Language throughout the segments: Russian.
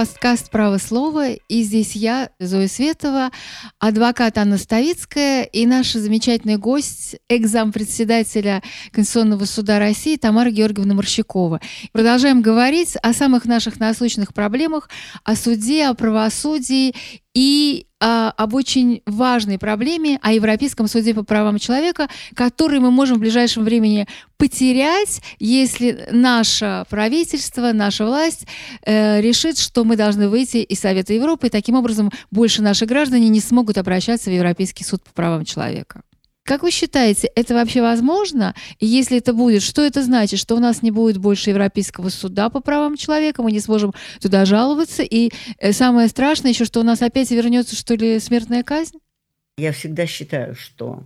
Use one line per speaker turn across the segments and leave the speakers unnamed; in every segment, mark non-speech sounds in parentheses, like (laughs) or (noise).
подкаст «Право слова». И здесь я, Зоя Светова, адвокат Анна Ставицкая и наш замечательный гость, экзам-председателя Конституционного суда России Тамара Георгиевна Морщакова. Продолжаем говорить о самых наших насущных проблемах, о суде, о правосудии и а, об очень важной проблеме, о Европейском суде по правам человека, который мы можем в ближайшем времени потерять, если наше правительство, наша власть э, решит, что мы должны выйти из Совета Европы, и таким образом больше наши граждане не смогут обращаться в Европейский суд по правам человека. Как вы считаете, это вообще возможно? И если это будет, что это значит? Что у нас не будет больше Европейского суда по правам человека, мы не сможем туда жаловаться, и э, самое страшное еще, что у нас опять вернется, что ли, смертная казнь?
Я всегда считаю, что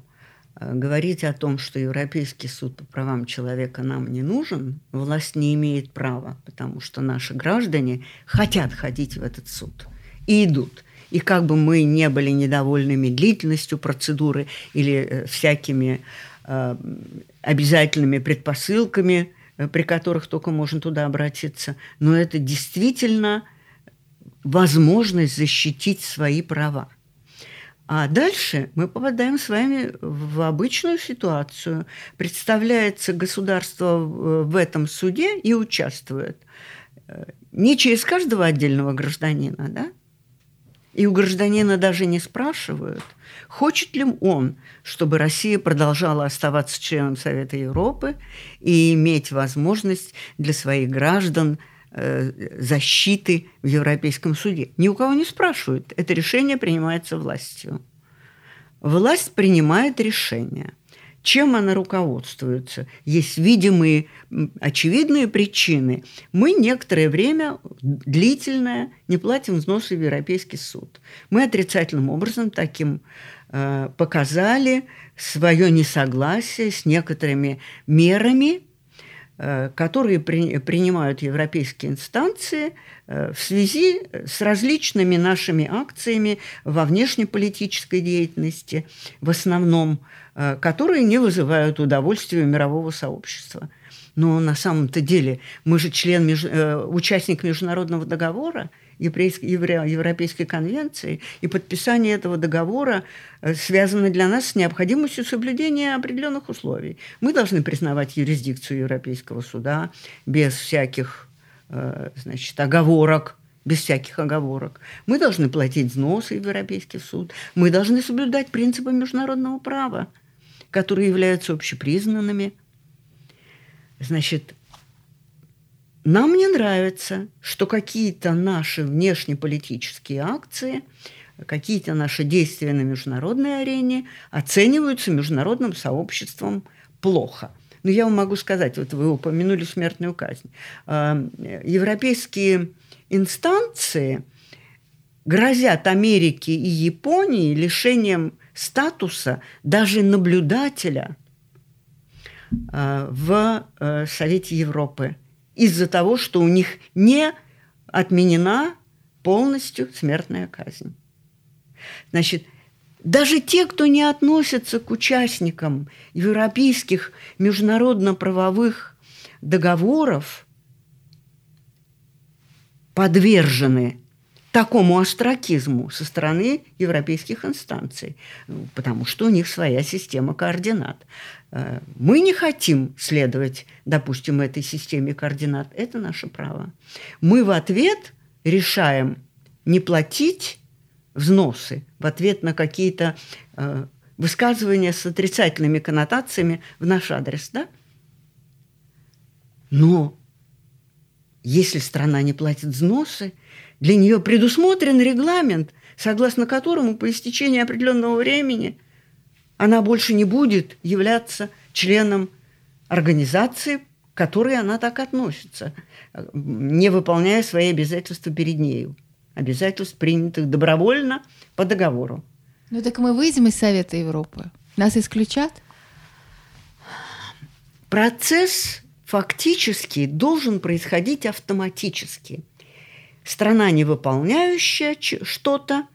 э, говорить о том, что Европейский суд по правам человека нам не нужен, власть не имеет права, потому что наши граждане хотят ходить в этот суд и идут. И как бы мы не были недовольными длительностью процедуры или э, всякими э, обязательными предпосылками, э, при которых только можно туда обратиться, но это действительно возможность защитить свои права. А дальше мы попадаем с вами в обычную ситуацию. Представляется государство в этом суде и участвует не через каждого отдельного гражданина, да, и у гражданина даже не спрашивают, хочет ли он, чтобы Россия продолжала оставаться членом Совета Европы и иметь возможность для своих граждан э, защиты в Европейском суде. Ни у кого не спрашивают. Это решение принимается властью. Власть принимает решение – чем она руководствуется? Есть видимые, очевидные причины. Мы некоторое время, длительное, не платим взносы в Европейский суд. Мы отрицательным образом таким э, показали свое несогласие с некоторыми мерами, э, которые при, принимают европейские инстанции э, в связи с различными нашими акциями во внешнеполитической деятельности, в основном которые не вызывают удовольствия мирового сообщества. Но на самом-то деле мы же член, э, участник международного договора, Европейской конвенции, и подписание этого договора э, связано для нас с необходимостью соблюдения определенных условий. Мы должны признавать юрисдикцию Европейского суда без всяких значит, оговорок, без всяких оговорок. Мы должны платить взносы в Европейский суд. Мы должны соблюдать принципы международного права которые являются общепризнанными. Значит, нам не нравится, что какие-то наши внешнеполитические акции, какие-то наши действия на международной арене оцениваются международным сообществом плохо. Но я вам могу сказать, вот вы упомянули смертную казнь. А, европейские инстанции грозят Америке и Японии лишением статуса даже наблюдателя э, в э, Совете Европы из-за того, что у них не отменена полностью смертная казнь. Значит, даже те, кто не относятся к участникам европейских международно-правовых договоров, подвержены такому остракизму со стороны европейских инстанций, потому что у них своя система координат. Э, мы не хотим следовать, допустим, этой системе координат. Это наше право. Мы в ответ решаем не платить взносы в ответ на какие-то э, высказывания с отрицательными коннотациями в наш адрес, да? Но если страна не платит взносы – для нее предусмотрен регламент, согласно которому по истечении определенного времени она больше не будет являться членом организации, к которой она так относится, не выполняя свои обязательства перед нею. Обязательств, принятых добровольно по договору.
Ну так мы выйдем из Совета Европы. Нас исключат?
Процесс фактически должен происходить автоматически – страна, не выполняющая что-то,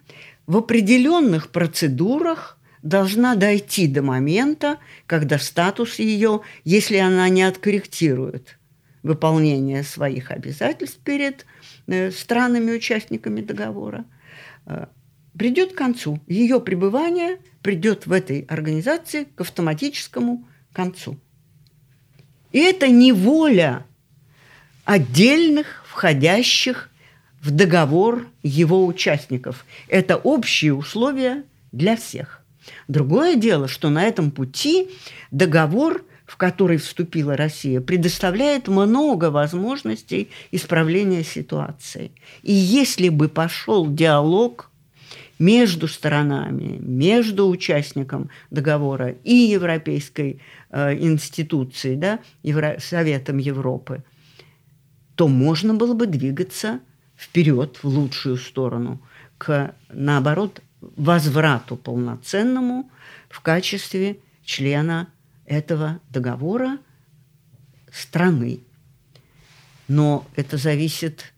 в определенных процедурах должна дойти до момента, когда статус ее, если она не откорректирует выполнение своих обязательств перед э, странами-участниками договора, э, придет к концу. Ее пребывание придет в этой организации к автоматическому концу. И это не воля отдельных входящих в договор его участников. Это общие условия для всех. Другое дело, что на этом пути договор, в который вступила Россия, предоставляет много возможностей исправления ситуации. И если бы пошел диалог между сторонами, между участником договора и Европейской э, институцией, да, Евро, Советом Европы, то можно было бы двигаться вперед в лучшую сторону, к, наоборот, возврату полноценному в качестве члена этого договора страны. Но это зависит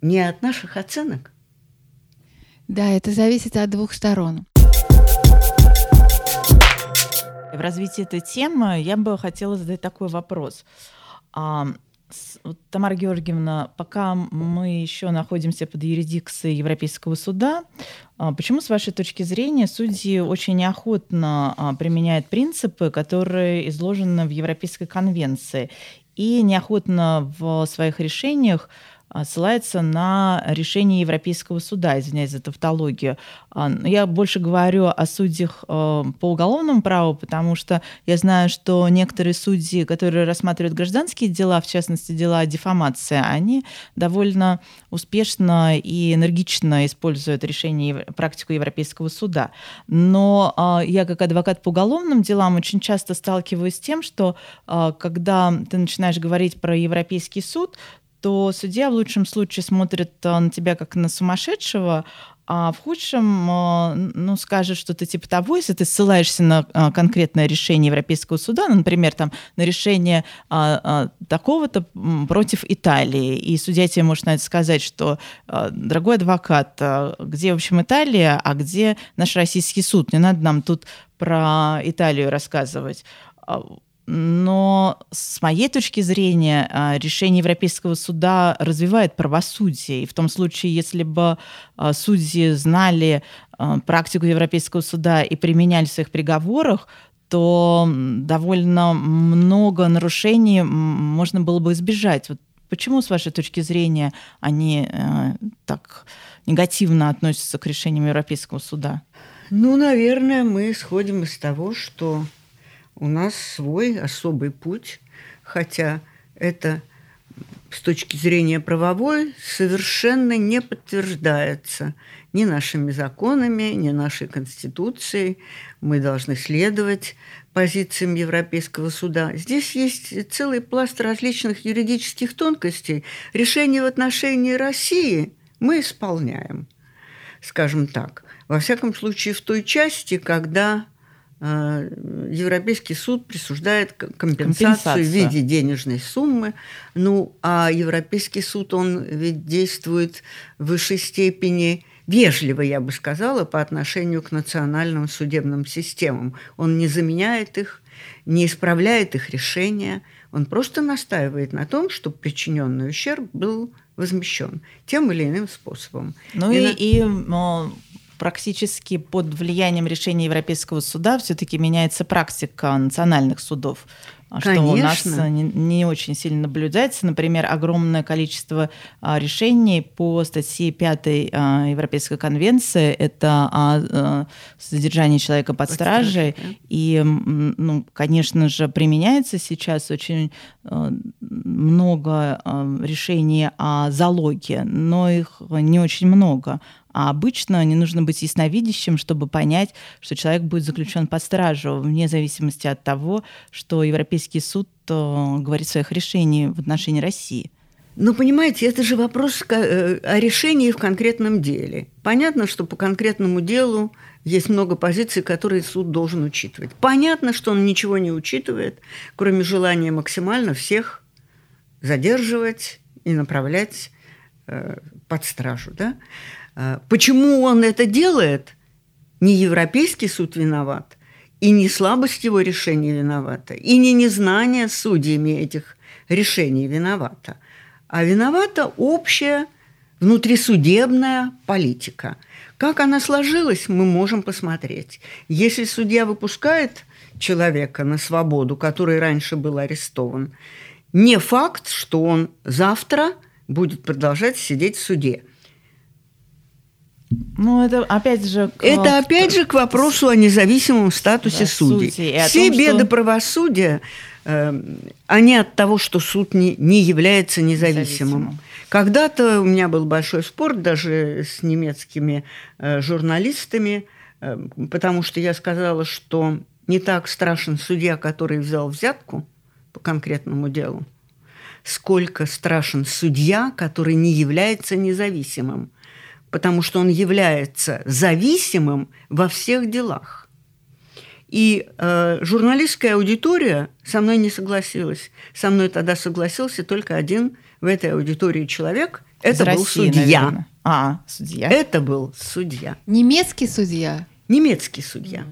не от наших оценок,
да, это зависит от двух сторон.
В развитии этой темы я бы хотела задать такой вопрос. А, Тамара Георгиевна, пока мы еще находимся под юрисдикцией Европейского суда, а, почему, с вашей точки зрения, судьи очень неохотно а, применяют принципы, которые изложены в Европейской конвенции, и неохотно в своих решениях ссылается на решение Европейского суда, извиняюсь за тавтологию. А, я больше говорю о судьях а, по уголовному праву, потому что я знаю, что некоторые судьи, которые рассматривают гражданские дела, в частности дела о дефамации, они довольно успешно и энергично используют решение практику Европейского суда. Но я как адвокат по уголовным делам очень часто сталкиваюсь с тем, что когда ты начинаешь говорить про Европейский суд, то судья в лучшем случае смотрит э, на тебя как на сумасшедшего, а в худшем, э, ну, скажет что-то типа того, если ты ссылаешься на э, конкретное решение Европейского суда, ну, например, там, на решение а, а, такого-то против Италии, и судья тебе может на это сказать, что, дорогой адвокат, где, в общем, Италия, а где наш российский суд? Не надо нам тут про Италию рассказывать а, но с моей точки зрения а, решение Европейского суда развивает правосудие. И в том случае, если бы а, судьи знали а, практику Европейского суда и применяли в своих приговорах, то довольно много нарушений можно было бы избежать. Вот почему, с вашей точки зрения, они так негативно относятся к решениям Европейского суда?
Ну, наверное, мы исходим из того, что у нас свой особый путь, хотя это с точки зрения правовой совершенно не подтверждается ни нашими законами, ни нашей конституцией. Мы должны следовать позициям Европейского суда. Здесь есть целый пласт различных юридических тонкостей. Решения в отношении России мы исполняем, скажем так. Во всяком случае, в той части, когда Европейский суд присуждает компенсацию в виде денежной суммы. Ну, а Европейский суд, он ведь действует в высшей степени вежливо, я бы сказала, по отношению к национальным судебным системам. Он не заменяет их, не исправляет их решения. Он просто настаивает на том, чтобы причиненный ущерб был возмещен тем или иным способом.
Ну и, и, на... и практически под влиянием решения Европейского суда все-таки меняется практика национальных судов. Конечно. что у нас не, не очень сильно наблюдается. Например, огромное количество а, решений по статье 5 а, Европейской конвенции – это о а, содержании человека под, под стражей. стражей да? И, ну, конечно же, применяется сейчас очень а, много а, решений о залоге, но их не очень много. А обычно не нужно быть ясновидящим, чтобы понять, что человек будет заключен под стражу, вне зависимости от того, что Европейский суд э, говорит в своих решениях в отношении России.
Ну, понимаете, это же вопрос э, о решении в конкретном деле. Понятно, что по конкретному делу есть много позиций, которые суд должен учитывать. Понятно, что он ничего не учитывает, кроме желания максимально всех задерживать и направлять э, под стражу. Да? А, почему он это делает? Не Европейский суд виноват, и не слабость его решения виновата, и не незнание судьями этих решений виновата, а виновата общая внутрисудебная политика. Как она сложилась, мы можем посмотреть. Если судья выпускает человека на свободу, который раньше был арестован, не факт, что он завтра будет продолжать сидеть в суде.
Ну, это опять же...
К... Это опять же к вопросу о независимом статусе да, судей. судей. Все том, беды что... правосудия, э, они от того, что суд не, не является независимым. независимым. Когда-то у меня был большой спор даже с немецкими э, журналистами, э, потому что я сказала, что не так страшен судья, который взял взятку по конкретному делу, сколько страшен судья, который не является независимым, потому что он является зависимым во всех делах. И э, журналистская аудитория со мной не согласилась. Со мной тогда согласился только один в этой аудитории человек. Это Из был России, судья. Наверное.
А, судья.
Это был судья.
Немецкий судья.
Немецкий судья.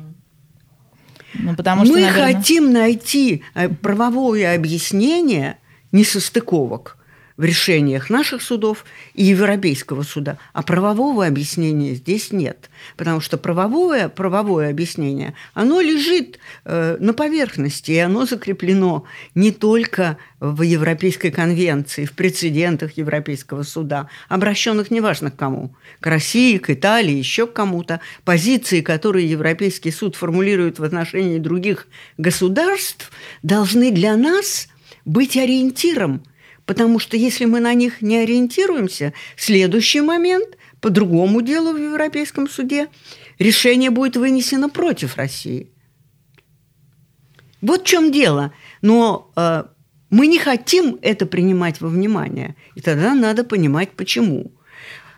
Ну, потому что,
Мы
наверное...
хотим найти э, правовое объяснение несостыковок в решениях наших судов и Европейского суда. А правового объяснения здесь нет. Потому что правовое, правовое объяснение, оно лежит э, на поверхности, и оно закреплено не только в Европейской конвенции, в прецедентах Европейского суда, обращенных неважно к кому, к России, к Италии, еще к кому-то, позиции, которые Европейский суд формулирует в отношении других государств, должны для нас быть ориентиром Потому что если мы на них не ориентируемся, следующий момент по другому делу в Европейском суде решение будет вынесено против России. Вот в чем дело. Но э, мы не хотим это принимать во внимание. И тогда надо понимать, почему.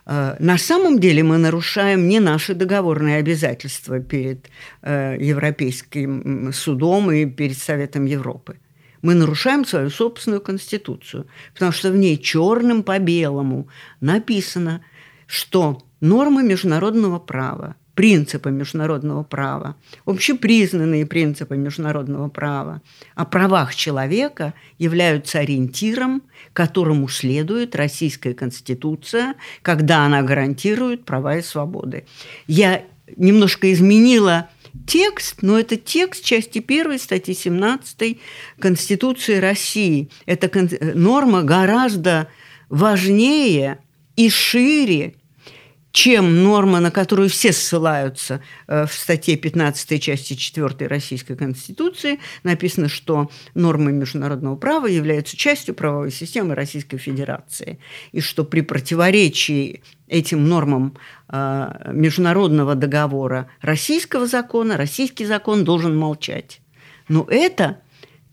Э, на самом деле мы нарушаем не наши договорные обязательства перед э, Европейским судом и перед Советом Европы мы нарушаем свою собственную конституцию, потому что в ней черным по белому написано, что нормы международного права, принципы международного права, общепризнанные принципы международного права о правах человека являются ориентиром, которому следует Российская Конституция, когда она гарантирует права и свободы. Я немножко изменила текст, но это текст части 1 статьи 17 Конституции России. Эта норма гораздо важнее и шире, чем норма, на которую все ссылаются э, в статье 15 части 4 Российской Конституции, написано, что нормы международного права являются частью правовой системы Российской Федерации, и что при противоречии этим нормам э, международного договора российского закона, российский закон должен молчать. Но это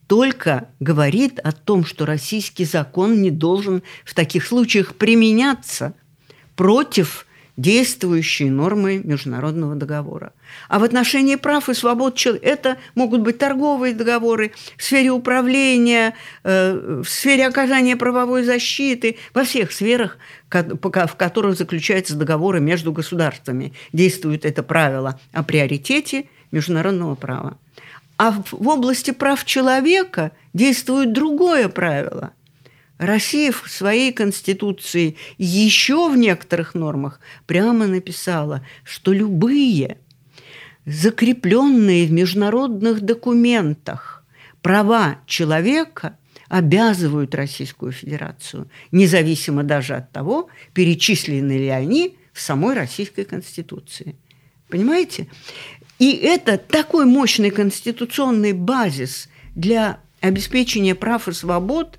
только говорит о том, что российский закон не должен в таких случаях применяться против действующие нормы международного договора. А в отношении прав и свобод человека это могут быть торговые договоры в сфере управления, э, в сфере оказания правовой защиты, во всех сферах, в которых заключаются договоры между государствами. Действует это правило о приоритете международного права. А в области прав человека действует другое правило – Россия в своей конституции еще в некоторых нормах прямо написала, что любые закрепленные в международных документах права человека обязывают Российскую Федерацию, независимо даже от того, перечислены ли они в самой Российской Конституции. Понимаете? И это такой мощный конституционный базис для обеспечения прав и свобод –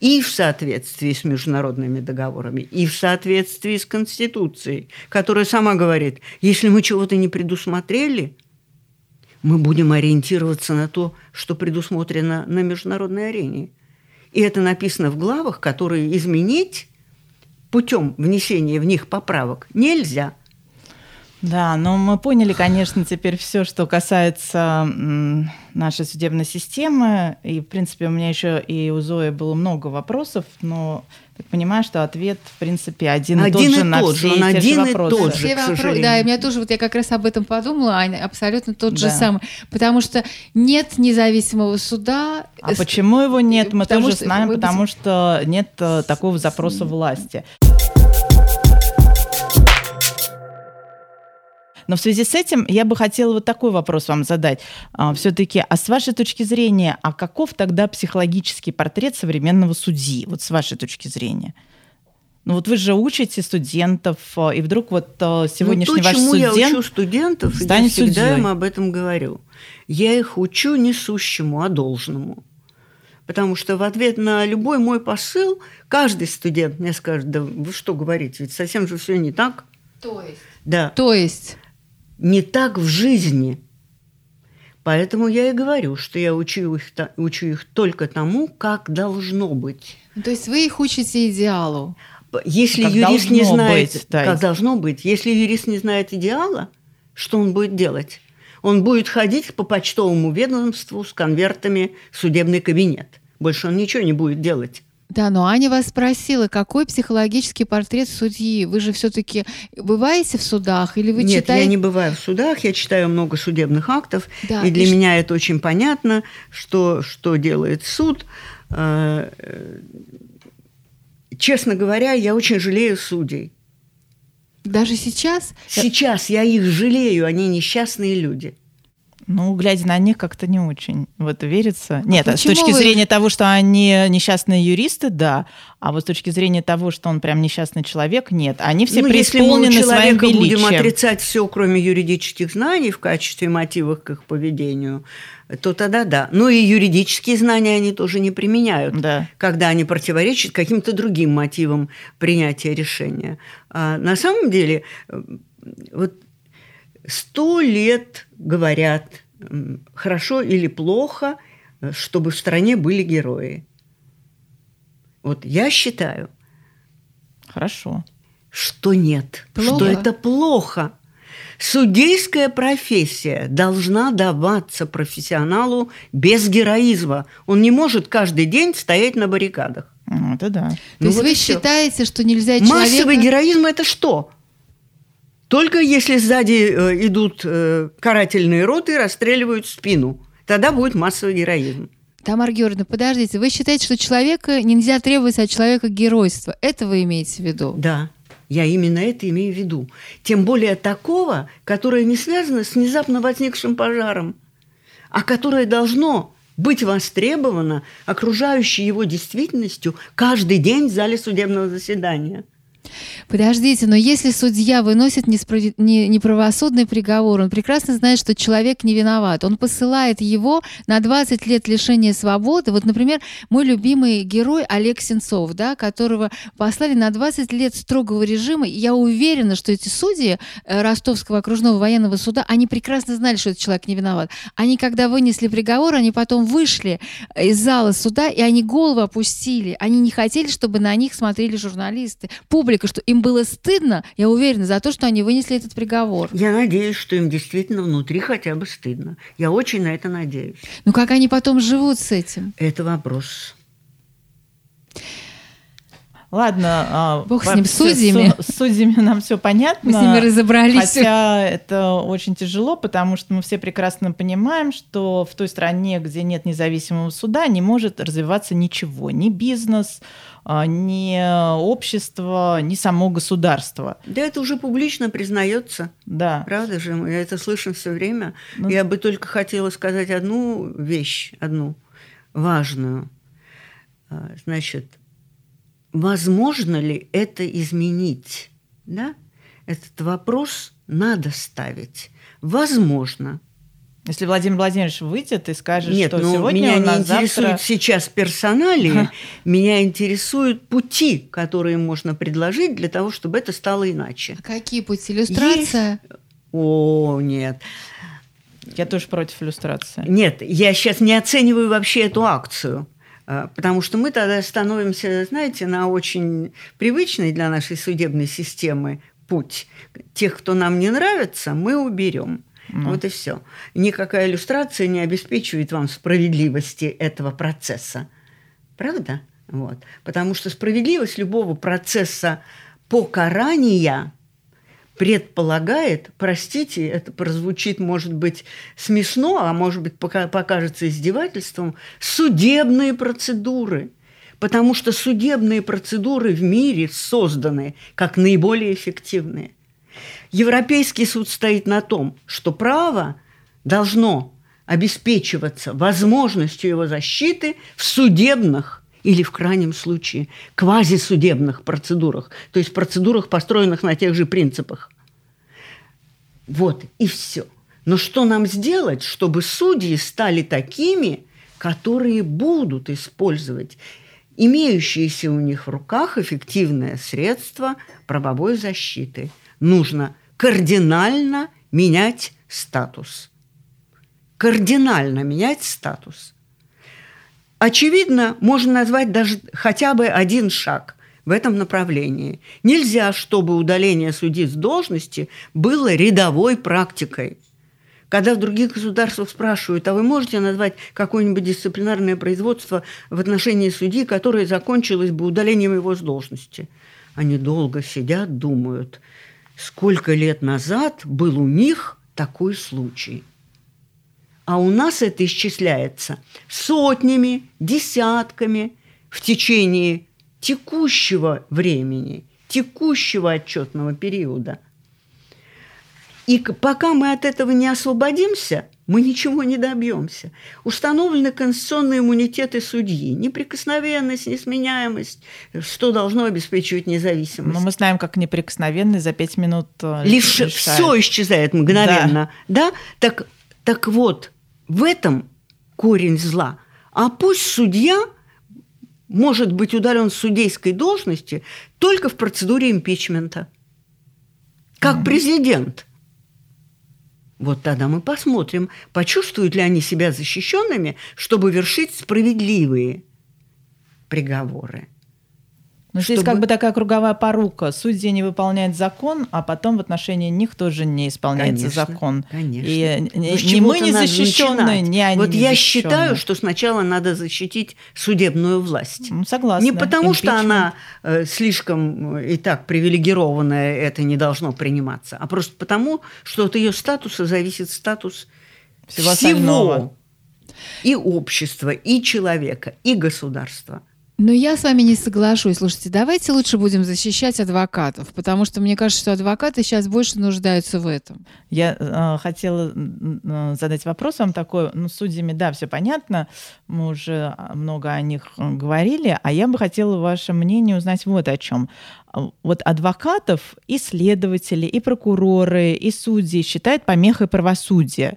и в соответствии с международными договорами, и в соответствии с Конституцией, которая сама говорит, если мы чего-то не предусмотрели, мы будем ориентироваться на то, что предусмотрено на международной арене. И это написано в главах, которые изменить путем внесения в них поправок нельзя –
да, но мы поняли, конечно, теперь все, что касается нашей судебной системы. И, в принципе, у меня еще и у Зои было много вопросов, но Так понимаю, что ответ, в принципе, один,
один
и тот
и
же на
тот
все
же, он
эти
один
же
и
вопросы.
тот же.
Все
к сожалению.
Да, и меня тоже, вот я как раз об этом подумала, Аня, абсолютно тот же
Да.
самый. Потому что нет независимого суда.
А
С-
почему его нет, мы
Потому
тоже
что
знаем,
вы-
потому что нет э, такого запроса власти. Но в связи с этим я бы хотела вот такой вопрос вам задать. Все-таки, а с вашей точки зрения, а каков тогда психологический портрет современного судьи? Вот с вашей точки зрения. Ну вот вы же учите студентов, э, и вдруг вот э, сегодняшний
ну, то,
ваш
чему я
студент...
учу студентов, я
станет
всегда
судьей.
им об этом говорю. Я их учу не сущему, а должному. Потому что в ответ на любой мой посыл каждый студент мне скажет, да вы что говорите, ведь совсем же все не так.
То есть?
Да,
То есть?
Не так в жизни. Поэтому я и говорю, что я учу их, учу их только тому, как должно быть.
Ну, То есть вы их учите идеалу.
Если
Как
юрист не знает,
быть, да.
как должно быть, если юрист не знает идеала, что он будет делать? Он будет ходить по почтовому ведомству с конвертами в судебный кабинет. Больше он ничего не будет делать.
Да, но Аня вас спросила, какой психологический портрет судьи? Вы же все-таки бываете в судах или вы
Нет,
читаете?
я не бываю в судах, я читаю много судебных актов,
Да,
и для
и
меня это очень понятно, что, что делает суд. Э, э, Честно говоря, я очень жалею судей.
Даже сейчас?
Сейчас я их жалею, они несчастные люди.
Ну, глядя на них, как-то не очень в это верится. Нет, а с точки
вы-
зрения того, что они несчастные юристы, да. А вот с точки зрения того, что он прям несчастный человек, нет. Они все
ну, если мы у
преисполнены своим
человека будем
величием.
отрицать все, кроме юридических знаний в качестве мотивов к их поведению, то тогда да. Но и юридические знания они тоже не применяют,
Да.
когда они противоречат каким-то другим мотивам принятия решения. А на самом деле, э, вот сто лет говорят, хорошо или плохо, э, чтобы в стране были герои. Вот я считаю,
Хорошо.
что нет,
Плохо.
что это плохо. Судейская профессия должна даваться профессионалу без героизма. Он не может каждый день стоять на баррикадах.
Ну, это да.
То
Ну
есть
вот
вы
и всё.
считаете, что нельзя
Массовый
человека...
героизм – это что? Только если сзади э, идут э, карательные роты и расстреливают спину. Тогда будет массовый героизм.
Тамара Георгиевна, подождите, вы считаете, что человека нельзя требовать от человека геройства? Это вы имеете в виду?
Да, я именно это имею в виду. Тем более такого, которое не связано с внезапно возникшим пожаром, а которое должно быть востребовано окружающей его действительностью каждый день в зале судебного заседания.
Подождите, но если судья выносит неправосудный приговор, он прекрасно знает, что человек не виноват. Он посылает его на 20 лет лишения свободы. Вот, например, мой любимый герой Олег Сенцов, да, которого послали на 20 лет строгого режима. Я уверена, что эти судьи э, Ростовского окружного военного суда, они прекрасно знали, что этот человек не виноват. Они, когда вынесли приговор, они потом вышли э, из зала суда, и они голову опустили. Они не хотели, чтобы на них смотрели журналисты, публика, что им было стыдно, я уверена, за то, что они вынесли этот приговор.
Я надеюсь, что им действительно внутри хотя бы стыдно. Я очень на это надеюсь.
Ну как они потом живут с этим?
Это вопрос.
Ладно. а,
Бог с ним, с судьями.
С, с судьями нам все понятно.
Мы с ними разобрались.
Хотя это очень тяжело, потому что мы все прекрасно понимаем, что в той стране, где нет независимого суда, не может развиваться ничего. Ни бизнес, ни общество, ни само государство.
Да это уже публично признается.
Да.
Правда же? Мы это слышим все время.
Ну-
Я бы только хотела сказать одну вещь, одну важную. А, Значит, возможно ли это изменить? Да? Этот вопрос надо ставить. Возможно.
Если Владимир Владимирович выйдет и скажет,
Нет,
что
ну,
сегодня
меня
у
не
нас
интересуют
завтра...
сейчас персоналии, меня интересуют пути, которые можно предложить для того, чтобы это стало иначе.
А какие пути? Иллюстрация?
О, нет.
Я тоже против иллюстрации.
Нет, я сейчас не оцениваю вообще эту акцию. а, Потому что мы тогда становимся, знаете, на очень привычный для нашей судебной системы путь. Тех, кто нам не нравится, мы уберем.
Ну.
Вот и все. Никакая иллюстрация не обеспечивает вам справедливости этого процесса. Правда? Вот. Потому что справедливость любого процесса покарания предполагает, простите, это прозвучит, может быть, смешно, а может быть, покажется издевательством, судебные процедуры. Потому что судебные процедуры в мире созданы как наиболее эффективные. Европейский суд стоит на том, что право должно обеспечиваться возможностью его защиты в судебных или в крайнем случае квазисудебных процедурах, то есть процедурах, построенных на тех же принципах. Вот и все. Но что нам сделать, чтобы судьи стали такими, которые будут использовать имеющиеся у них в руках эффективное средство правовой защиты? Нужно кардинально менять статус. Кардинально менять статус. Очевидно, можно назвать даже хотя бы один шаг в этом направлении. Нельзя, чтобы удаление судьи с должности было рядовой практикой. Когда в других государствах спрашивают, а вы можете назвать какое-нибудь дисциплинарное производство в отношении судьи, которое закончилось бы удалением его с должности? Они долго сидят, думают, сколько лет назад был у них такой случай – а у нас это исчисляется сотнями, десятками в течение текущего времени, текущего отчетного периода. И пока мы от этого не освободимся, мы ничего не добьемся. Установлены конституционные иммунитеты судьи, неприкосновенность, несменяемость, что должно обеспечивать независимость.
Но мы знаем, как неприкосновенный за пять минут
э, Лишь все исчезает мгновенно. Да. да? Так, так вот, в этом корень зла. А пусть судья может быть удален с судейской должности только в процедуре импичмента, как президент. Вот тогда мы посмотрим, почувствуют ли они себя защищенными, чтобы вершить справедливые приговоры.
Но чтобы... здесь как бы такая круговая порука. Судьи не выполняют закон, а потом в отношении них тоже не исполняется
конечно,
закон.
Конечно.
И ну, ни мы не защищенные, ни они
Вот
не
я считаю, что сначала надо защитить судебную власть.
Ну, согласна.
Не потому, Импичмент. что она э, слишком э, и так привилегированная, это не должно приниматься, а просто потому, что от ее статуса зависит статус всего, всего и общества, и человека, и государства.
Но я с вами не соглашусь. Слушайте, давайте лучше будем защищать адвокатов, потому что мне кажется, что адвокаты сейчас больше нуждаются в этом.
Я э, хотела задать вопрос вам такой. Ну, судьями, да, все понятно. Мы уже а, много о них э, говорили. А я бы хотела ваше мнение узнать вот о чем. Вот адвокатов и следователи, и прокуроры, и судьи считают помехой правосудия.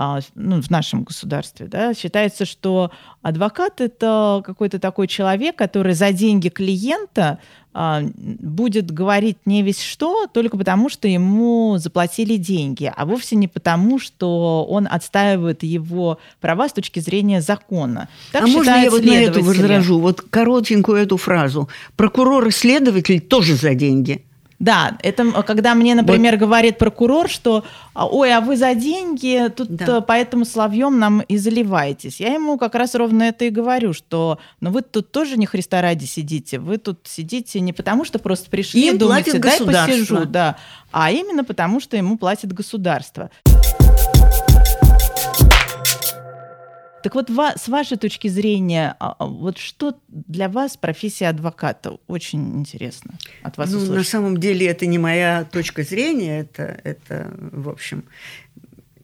А, ну, в нашем государстве, да, считается, что адвокат это какой-то такой человек, который за деньги клиента а, будет говорить не весь что, только потому, что ему заплатили деньги, а вовсе не потому, что он отстаивает его права с точки зрения закона.
Так а можно я вот на эту возражу, вот коротенькую эту фразу. Прокурор и следователь тоже за деньги.
Да, это когда мне, например, вот. говорит прокурор, что ой, а вы за деньги тут да. Э, поэтому словьем нам и заливаетесь. Я ему как раз ровно это и говорю, что ну вы тут тоже не Христа ради сидите, вы тут сидите не потому, что просто пришли,
Им думаете, дай посижу,
да, а именно потому, что ему платит государство. Так вот, с вашей точки зрения, а, а, вот что для вас профессия адвоката? Очень интересно от вас
ну,
услышать.
На самом деле это не моя точка зрения, это, это в общем,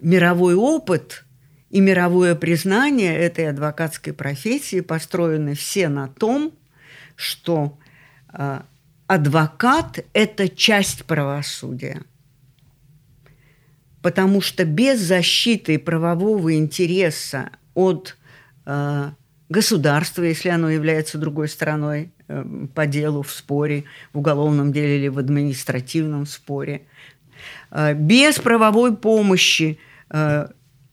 мировой опыт и мировое признание этой адвокатской профессии построены все на том, что э, адвокат – это часть правосудия. Потому что без защиты правового интереса от э, государства, если оно является другой стороной э, по делу в споре, в уголовном деле или в административном споре. Э, без правовой помощи э,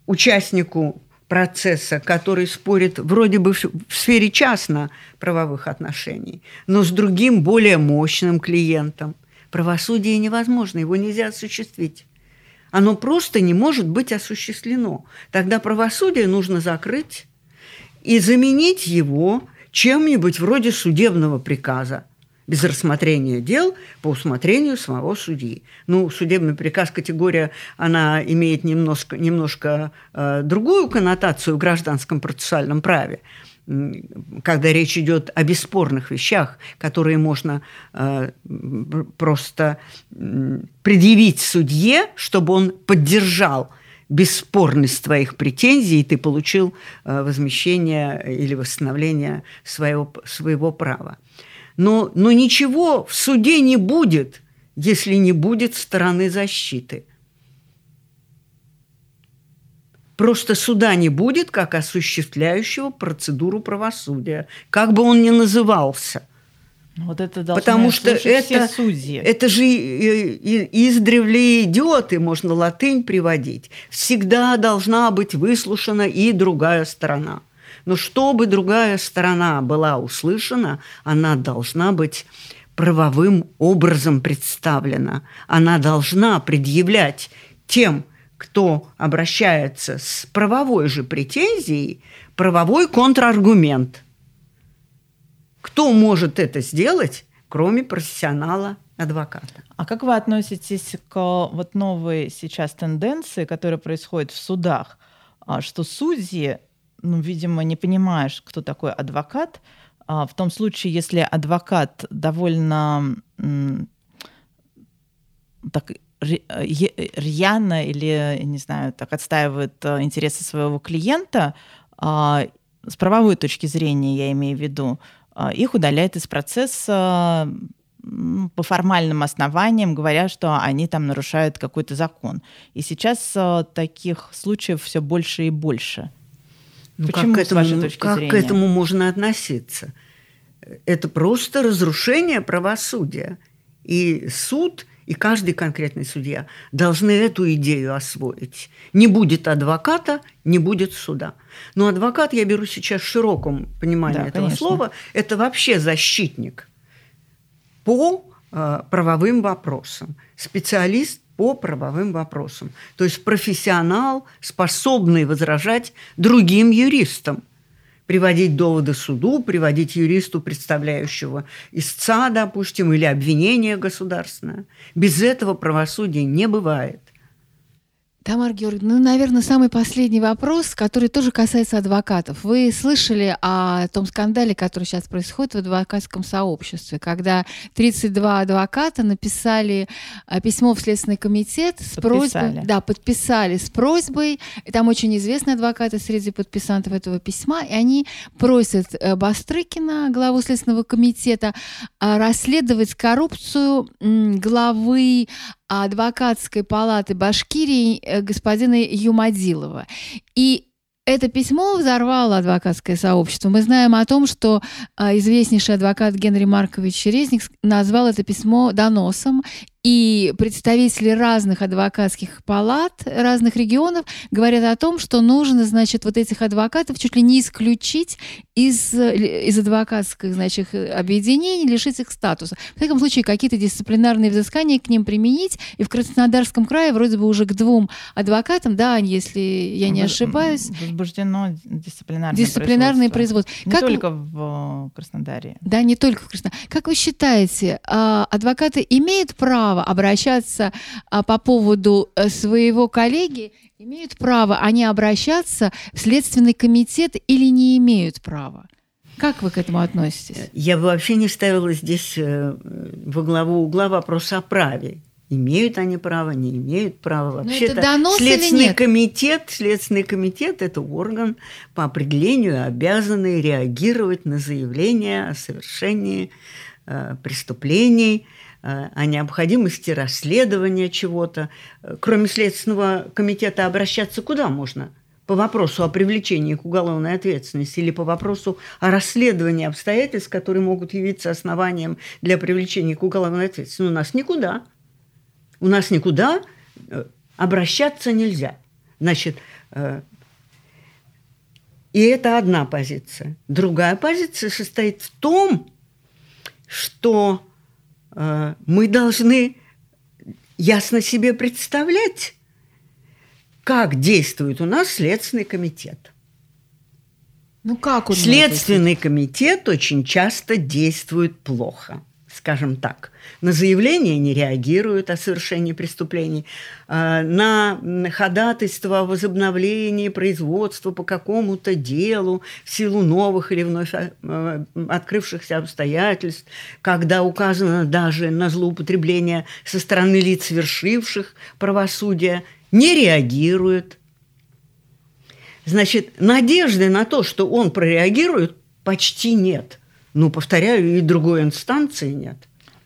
участнику процесса, который спорит вроде бы в сфере частно-правовых отношений, но с другим, более мощным клиентом. Правосудие невозможно, его нельзя осуществить оно просто не может быть осуществлено. Тогда правосудие нужно закрыть и заменить его чем-нибудь вроде судебного приказа без рассмотрения дел по усмотрению самого судьи. Ну, судебный приказ категория, она имеет немножко, немножко э, другую коннотацию в гражданском процессуальном праве когда речь идет о бесспорных вещах, которые можно э, просто предъявить судье, чтобы он поддержал бесспорность твоих претензий, и ты получил э, возмещение или восстановление своего, своего права. Но, но ничего в суде не будет, если не будет стороны защиты. Просто суда не будет как осуществляющего процедуру правосудия, как бы он ни назывался.
Ну, вот это
Потому что это,
судьи.
это же издревле идет, и можно латынь приводить. Всегда должна быть выслушана и другая сторона. Но чтобы другая сторона была услышана, она должна быть правовым образом представлена. Она должна предъявлять тем, кто обращается с правовой же претензией, правовой контраргумент. Кто может это сделать, кроме профессионала адвоката.
А как вы относитесь к вот новой сейчас тенденции, которая происходит в судах, а, что судьи ну, видимо, не понимаешь, кто такой адвокат. А в том случае, если адвокат довольно так рьяно или, не знаю, так отстаивает э, интересы своего клиента, а, с правовой точки зрения, я имею в виду, а, их удаляет из процесса по формальным основаниям, говоря, что они там нарушают какой-то закон. И сейчас э, таких случаев все больше и больше.
Ну, Почему, как, к этому, с вашей точки как зрения? к этому можно относиться? Это просто разрушение правосудия. И суд, и каждый конкретный судья должны эту идею освоить. Не будет адвоката, не будет суда. Но адвокат, я беру сейчас в широком понимании да, этого конечно. слова, это вообще защитник по э, правовым вопросам. Специалист по правовым вопросам. То есть профессионал, способный возражать другим юристам, приводить доводы суду, приводить юристу, представляющего истца, допустим, или обвинение государственное. Без этого правосудия не бывает.
Тамара Георгиевна, ну, наверное, самый последний вопрос, который тоже касается адвокатов. Вы слышали о том скандале, который сейчас происходит в адвокатском сообществе, когда 32 адвоката написали а, письмо в Следственный комитет с подписали. просьбой... Да, подписали с просьбой, и там очень известные адвокаты среди подписантов этого письма, и они просят э, Бастрыкина, главу Следственного комитета, а, расследовать коррупцию главы адвокатской палаты Башкирии э, господина Юмадилова. И это письмо взорвало адвокатское сообщество. Мы знаем о том, что а, известнейший адвокат Генри Маркович Резник назвал это письмо доносом, и представители разных адвокатских палат, разных регионов говорят о том, что нужно, значит, вот этих адвокатов чуть ли не исключить из, из адвокатских, значит, объединений, лишить их статуса. В таком случае какие-то дисциплинарные взыскания к ним применить. И в Краснодарском крае вроде бы уже к двум адвокатам, да, если я не ошибаюсь.
Возбуждено дисциплинарное,
дисциплинарное производство.
Не как только в Краснодаре.
Да, не только в Краснодаре. Как вы считаете, а, адвокаты имеют право право обращаться а, по поводу э, своего коллеги, имеют право они обращаться в Следственный комитет или не имеют права? Как вы к этому относитесь?
Я бы вообще не ставила здесь э, во главу угла вопрос о праве. Имеют они право, не имеют права.
Вообще-то
Следственный комитет, Следственный комитет – это орган по определению обязанный реагировать на заявления о совершении э, преступлений – Э, о необходимости расследования чего-то. Кроме Следственного комитета обращаться куда можно? По вопросу о привлечении к уголовной ответственности или по вопросу о расследовании обстоятельств, которые могут явиться основанием для привлечения к уголовной ответственности. Но у нас никуда. У нас никуда э, обращаться нельзя. Значит, э, и это одна позиция. Другая позиция состоит в том, что Э, мы должны ясно себе представлять, как действует у нас Следственный комитет.
Ну как он
Следственный комитет очень часто действует плохо скажем так. На заявления не реагируют о совершении преступлений, а, на ходатайство о возобновлении производства по какому-то делу в силу новых или вновь а, открывшихся обстоятельств, когда указано даже на злоупотребление со стороны лиц, совершивших правосудие, не реагируют. Значит, надежды на то, что он прореагирует, почти нет – ну, повторяю, и другой инстанции нет.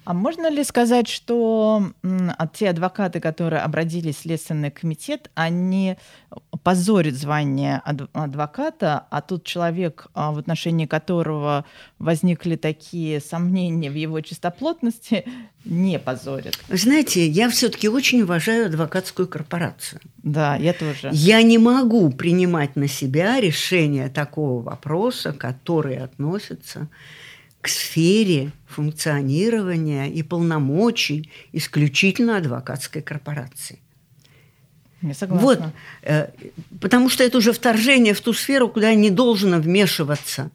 А можно ли сказать, что те адвокаты, которые обратились в Следственный комитет, они позорят звание адвоката, а тут человек, а, в отношении которого возникли такие сомнения в его чистоплотности, (laughs) не позорит?
Знаете, я все-таки очень уважаю адвокатскую корпорацию.
Да, я тоже.
Я не могу принимать на себя решение такого вопроса, который относится к сфере функционирования и полномочий исключительно адвокатской корпорации.
Я согласна.
Вот, э, потому что это уже вторжение в ту сферу, куда не должно вмешиваться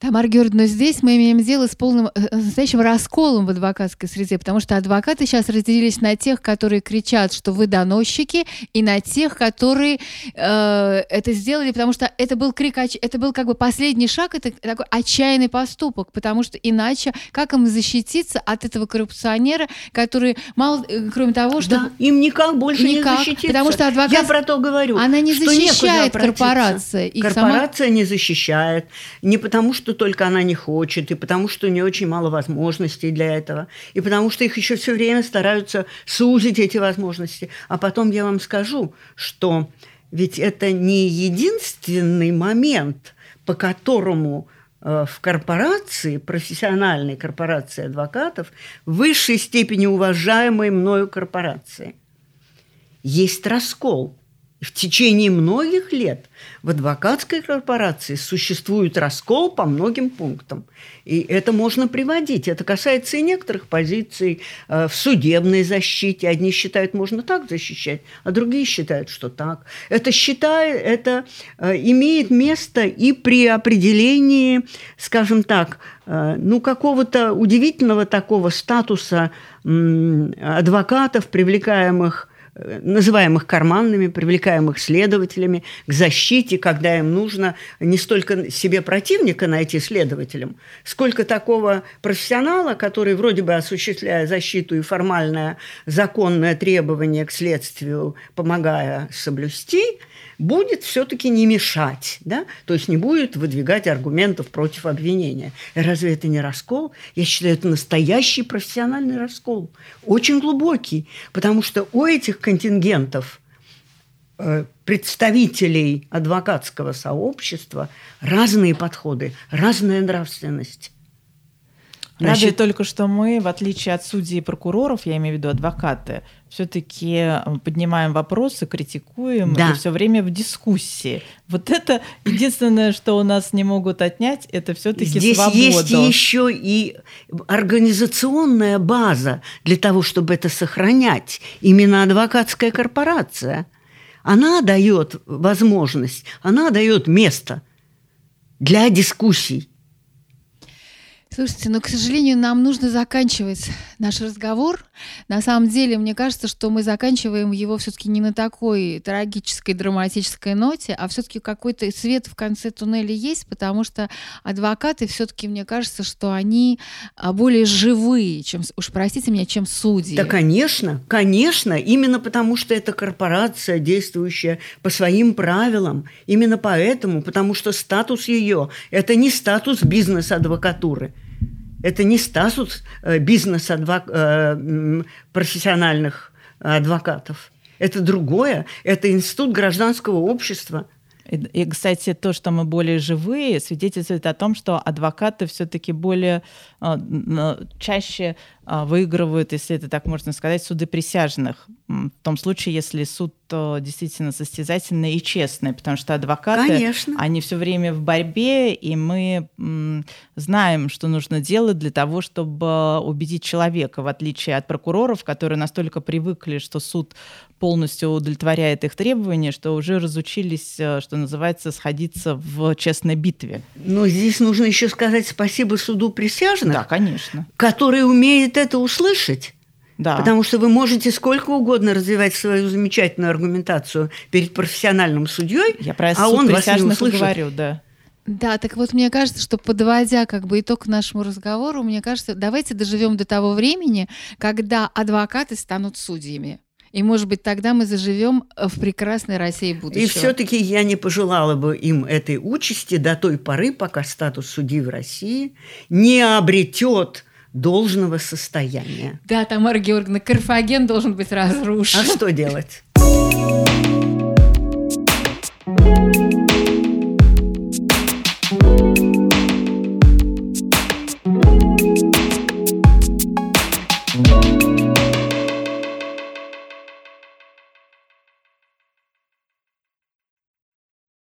Тамара Георгиевна, здесь мы имеем дело с полным э, э, настоящим расколом в адвокатской среде, потому что адвокаты сейчас разделились на тех, которые кричат, что вы доносчики, и на тех, которые э, это сделали, потому что это был крик, это был как бы последний шаг, это такой отчаянный поступок, потому что иначе как им защититься от этого коррупционера, который мало, э, кроме того, что
да, им никак больше никак, не защититься,
потому что адвокат,
я про то говорю,
она не защищает корпорация,
корпорация сама... не защищает, не потому что что только она не хочет, и потому что у нее очень мало возможностей для этого, и потому что их еще все время стараются сузить эти возможности. А потом я вам скажу, что ведь это не единственный момент, по которому э, в корпорации, профессиональной корпорации адвокатов, в высшей степени уважаемой мною корпорации, есть раскол в течение многих лет в адвокатской корпорации существует раскол по многим пунктам. И это можно приводить. Это касается и некоторых позиций э, в судебной защите. Одни считают, можно так защищать, а другие считают, что так. Это, считает, это э, имеет место и при определении, скажем так, э, ну, какого-то удивительного такого статуса адвокатов, привлекаемых называемых карманными, привлекаемых следователями к защите, когда им нужно не столько себе противника найти следователем, сколько такого профессионала, который вроде бы осуществляя защиту и формальное законное требование к следствию, помогая соблюсти, будет все-таки не мешать, да? то есть не будет выдвигать аргументов против обвинения. Разве это не раскол? Я считаю, это настоящий профессиональный раскол, очень глубокий, потому что у этих контингентов э, представителей адвокатского сообщества разные подходы, разная нравственность.
Значит, Радует только, что мы, в отличие от судей и прокуроров, я имею в виду адвокаты, все-таки поднимаем вопросы, критикуем да. и все время в дискуссии. Вот это единственное, что у нас не могут отнять, это все-таки
Здесь
свободу.
есть еще и организационная база для того, чтобы это сохранять. Именно адвокатская корпорация. Она дает возможность, она дает место для дискуссий
Слушайте, но, к сожалению, нам нужно заканчивать наш разговор. На самом деле, мне кажется, что мы заканчиваем его все-таки не на такой трагической, драматической ноте, а все-таки какой-то свет в конце туннеля есть, потому что адвокаты все-таки, мне кажется, что они а, более живые, чем, уж простите меня, чем судьи.
Да, конечно, конечно, именно потому что это корпорация, действующая по своим правилам, именно поэтому, потому что статус ее – это не статус бизнес-адвокатуры – это не статус э, бизнес-профессиональных э, адвокатов. Это другое. Это институт гражданского общества –
и, кстати, то, что мы более живые, свидетельствует о том, что адвокаты все-таки более чаще выигрывают, если это так можно сказать, суды присяжных в том случае, если суд действительно состязательный и честный, потому что адвокаты,
Конечно.
они все время в борьбе, и мы знаем, что нужно делать для того, чтобы убедить человека, в отличие от прокуроров, которые настолько привыкли, что суд полностью удовлетворяет их требования, что уже разучились, э, что называется, сходиться в честной битве.
Но здесь нужно еще сказать спасибо суду присяжных,
да, конечно.
который умеет это услышать.
Да.
Потому что вы можете сколько угодно развивать свою замечательную аргументацию перед профессиональным судьей,
Я про
а он вас не услышит.
говорю, да.
Да, так вот мне кажется, что подводя как бы итог нашему разговору, мне кажется, давайте доживем до того времени, когда адвокаты станут судьями. И, может быть, тогда мы заживем в прекрасной России будущего.
И все-таки я не пожелала бы им этой участи до той поры, пока статус судьи в России не обретет должного состояния.
Да, Тамара Георгиевна, Карфаген должен быть разрушен.
А что делать?